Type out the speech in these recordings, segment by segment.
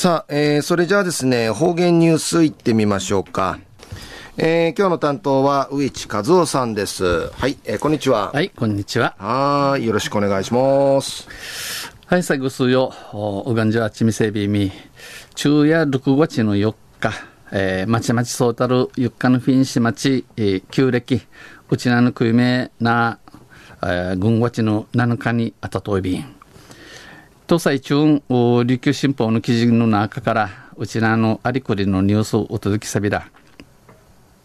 さあ、えー、それじゃあですね、方言ニュースいってみましょうか。えー、今日の担当は植地和夫さんです。はい、えー、こんにちは。はい、こんにちは。はい、よろしくお願いします。はい、最後数よ、おがんじゃあちみせびみ、昼夜6月の4日、えー、まちまちそうたるゆっかのフィンシ町、えー、旧暦、うちなぬくいめな、えー、軍月の7日にあたといびん。東西中琉球新報の記事の中からうちらのありくりのニュースをお届けさびら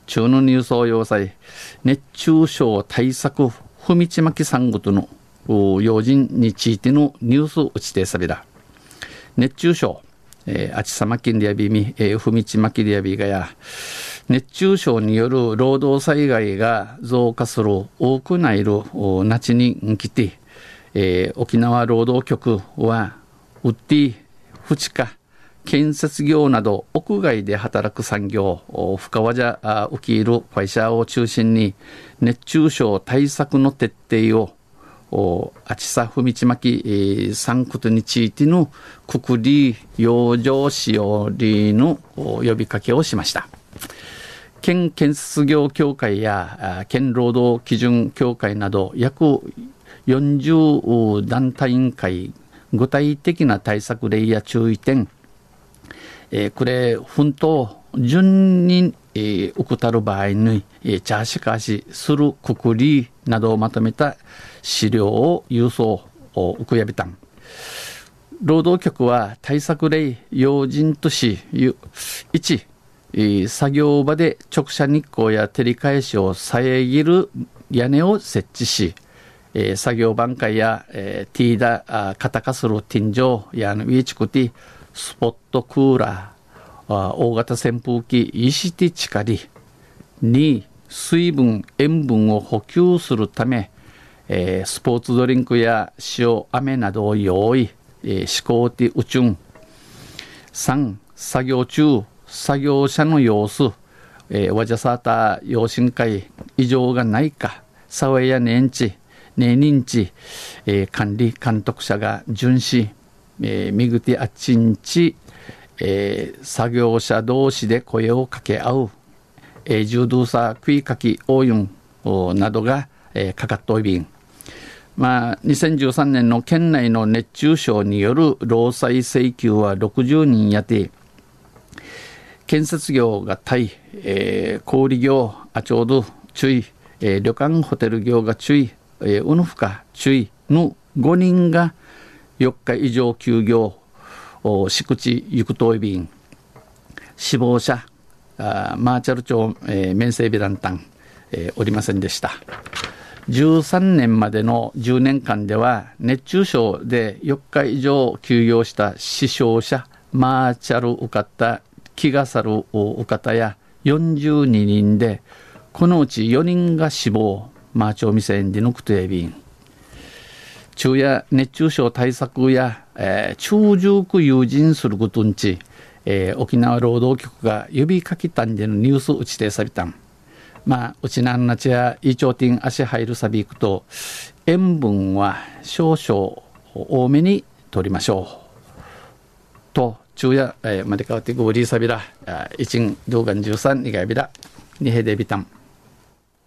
中のニュースを要塞熱中症対策ふみちまきさんごとの要人についてのニュースを打ちてさびら熱中症えー、あちさまきんりやびみ、えー、ふみちまきりやびがや、熱中症による労働災害が増加する多くないるなちに来て、えー、沖縄労働局は、ウッディ、フチカ、建設業など屋外で働く産業、深川じゃ受け入る会社を中心に熱中症対策の徹底をあちさふみちまき産区についてのくくり養生しよりの呼びかけをしました。県建設業協会や県労働基準協会など約40団体委員会具体的な対策例や注意点、えー、これ、奮闘順に、えー、怠る場合に、えー、チャーシカシするくくりなどをまとめた資料を郵送をウクヤビタン。労働局は対策例要人とし、1、作業場で直射日光や照り返しを遮る屋根を設置し、えー、作業番会や、えー、ティーダー、カタカスル天井やウィーチクティ、スポットクーラー、大型扇風機、石ティチカリに水分、塩分を補給するため、えー、スポーツドリンクや塩、飴などを用意、えー、思考ティ宇宙。3、作業中、作業者の様子、えー、わじゃさーた、養親会、異常がないか、サウェや年地、認知、えー、管理監督者が巡視、えー、みぐてあちんち、えー、作業者同士で声を掛け合う、えー、重動作食いかき応用などが、えー、かかっといびん。まあ、2013年の県内の熱中症による労災請求は60人やて、建設業がタイ、えー、小売業、あちょうど注意、えー、旅館ホテル業が注意、えー、うぬふか注意の5人が4日以上休業、敷地行くとい便、死亡者、あマーチャル町、えー、面整備団体、えー、おりませんでした。13年までの10年間では熱中症で4日以上休業した死傷者、マーチャル受かった気が去る受かたや42人で、このうち4人が死亡、マーチョミセンディノクトエビン。昼夜熱中症対策や、えー、中熟友人することにち、えー、沖縄労働局が指かきたんでのニュース打ちてさびたん。まあ、うちなんなちやイチョウティン足入るさびいくと、塩分は少々多めに取りましょう。と、昼夜、えー、までかわってごりーさびら、一ん動画十三にがびら、にへでびたん。